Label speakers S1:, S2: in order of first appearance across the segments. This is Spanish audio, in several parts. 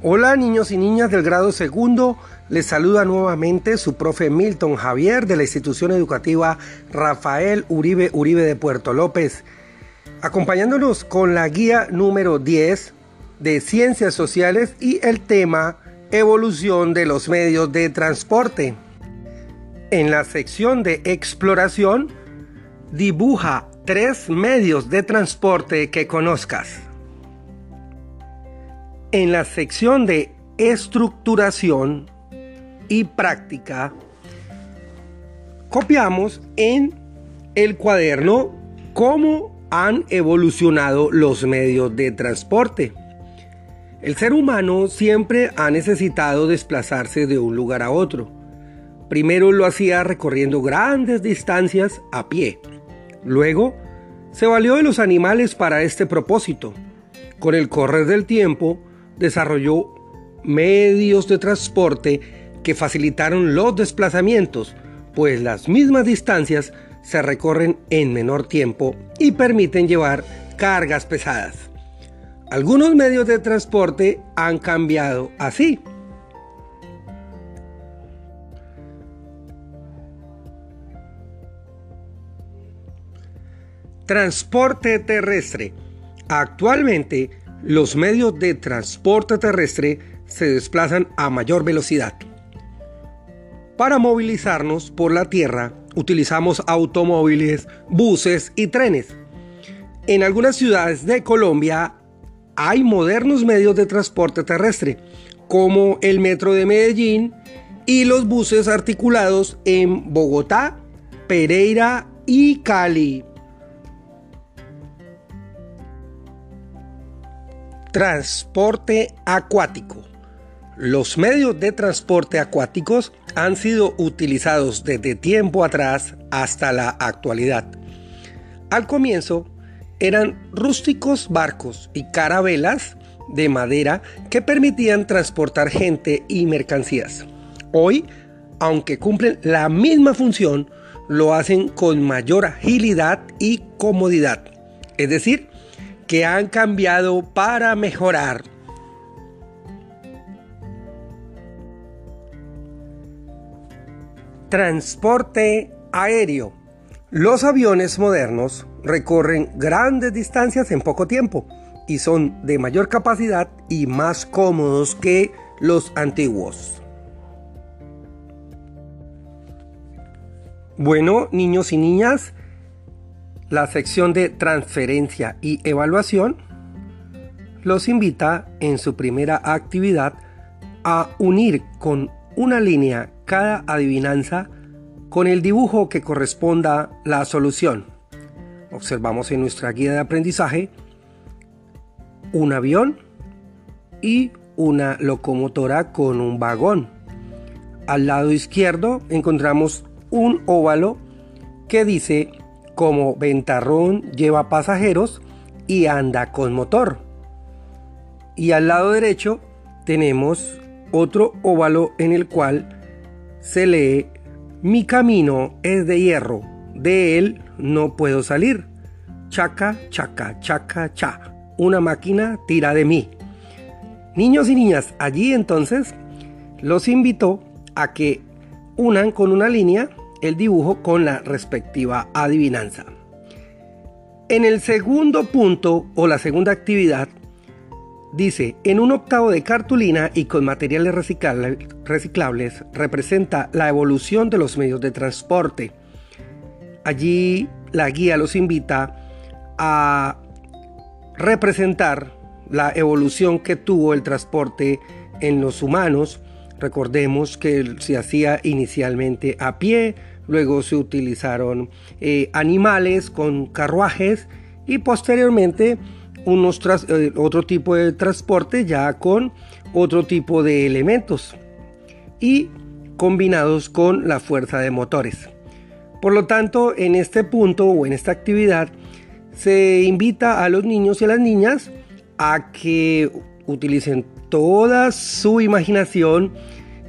S1: Hola niños y niñas del grado segundo, les saluda nuevamente su profe Milton Javier de la institución educativa Rafael Uribe Uribe de Puerto López, acompañándonos con la guía número 10 de Ciencias Sociales y el tema Evolución de los medios de transporte. En la sección de exploración, dibuja tres medios de transporte que conozcas. En la sección de estructuración y práctica, copiamos en el cuaderno cómo han evolucionado los medios de transporte. El ser humano siempre ha necesitado desplazarse de un lugar a otro. Primero lo hacía recorriendo grandes distancias a pie. Luego se valió de los animales para este propósito. Con el correr del tiempo, desarrolló medios de transporte que facilitaron los desplazamientos, pues las mismas distancias se recorren en menor tiempo y permiten llevar cargas pesadas. Algunos medios de transporte han cambiado así. Transporte terrestre. Actualmente los medios de transporte terrestre se desplazan a mayor velocidad. Para movilizarnos por la tierra utilizamos automóviles, buses y trenes. En algunas ciudades de Colombia hay modernos medios de transporte terrestre, como el metro de Medellín y los buses articulados en Bogotá, Pereira y Cali. Transporte acuático. Los medios de transporte acuáticos han sido utilizados desde tiempo atrás hasta la actualidad. Al comienzo eran rústicos barcos y carabelas de madera que permitían transportar gente y mercancías. Hoy, aunque cumplen la misma función, lo hacen con mayor agilidad y comodidad. Es decir, que han cambiado para mejorar. Transporte aéreo. Los aviones modernos recorren grandes distancias en poco tiempo y son de mayor capacidad y más cómodos que los antiguos. Bueno, niños y niñas, la sección de transferencia y evaluación los invita en su primera actividad a unir con una línea cada adivinanza con el dibujo que corresponda la solución. Observamos en nuestra guía de aprendizaje un avión y una locomotora con un vagón. Al lado izquierdo encontramos un óvalo que dice como ventarrón lleva pasajeros y anda con motor. Y al lado derecho tenemos otro óvalo en el cual se lee Mi camino es de hierro, de él no puedo salir. Chaca, chaca, chaca, cha. Una máquina tira de mí. Niños y niñas, allí entonces los invito a que unan con una línea el dibujo con la respectiva adivinanza. En el segundo punto o la segunda actividad dice, en un octavo de cartulina y con materiales reciclables representa la evolución de los medios de transporte. Allí la guía los invita a representar la evolución que tuvo el transporte en los humanos Recordemos que se hacía inicialmente a pie, luego se utilizaron eh, animales con carruajes y posteriormente unos eh, otro tipo de transporte ya con otro tipo de elementos y combinados con la fuerza de motores. Por lo tanto, en este punto o en esta actividad se invita a los niños y a las niñas a que utilicen toda su imaginación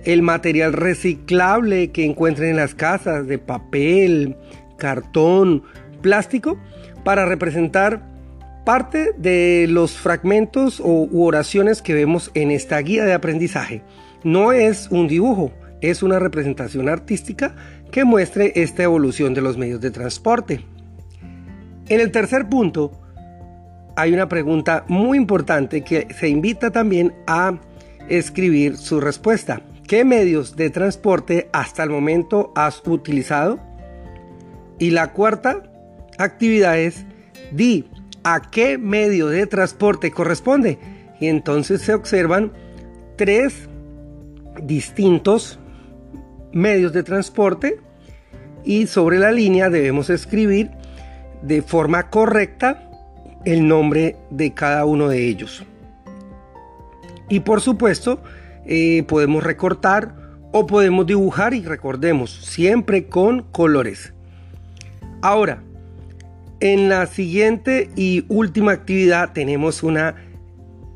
S1: el material reciclable que encuentren en las casas de papel, cartón, plástico, para representar Parte de los fragmentos u oraciones que vemos en esta guía de aprendizaje no es un dibujo, es una representación artística que muestre esta evolución de los medios de transporte. En el tercer punto, hay una pregunta muy importante que se invita también a escribir su respuesta. ¿Qué medios de transporte hasta el momento has utilizado? Y la cuarta actividad es, di a qué medio de transporte corresponde. Y entonces se observan tres distintos medios de transporte y sobre la línea debemos escribir de forma correcta el nombre de cada uno de ellos. Y por supuesto, eh, podemos recortar o podemos dibujar y recordemos, siempre con colores. Ahora, en la siguiente y última actividad tenemos una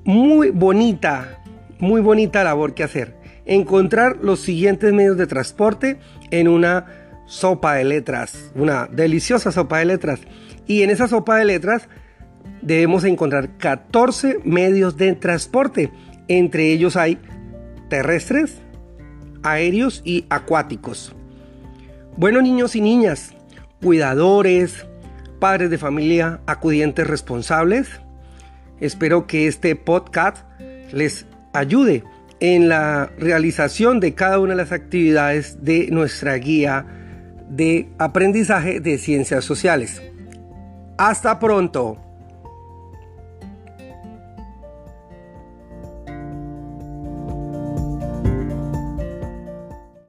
S1: muy bonita, muy bonita labor que hacer. Encontrar los siguientes medios de transporte en una sopa de letras, una deliciosa sopa de letras. Y en esa sopa de letras debemos encontrar 14 medios de transporte. Entre ellos hay terrestres, aéreos y acuáticos. Bueno niños y niñas, cuidadores, padres de familia, acudientes responsables, espero que este podcast les ayude en la realización de cada una de las actividades de nuestra guía de aprendizaje de ciencias sociales. Hasta pronto.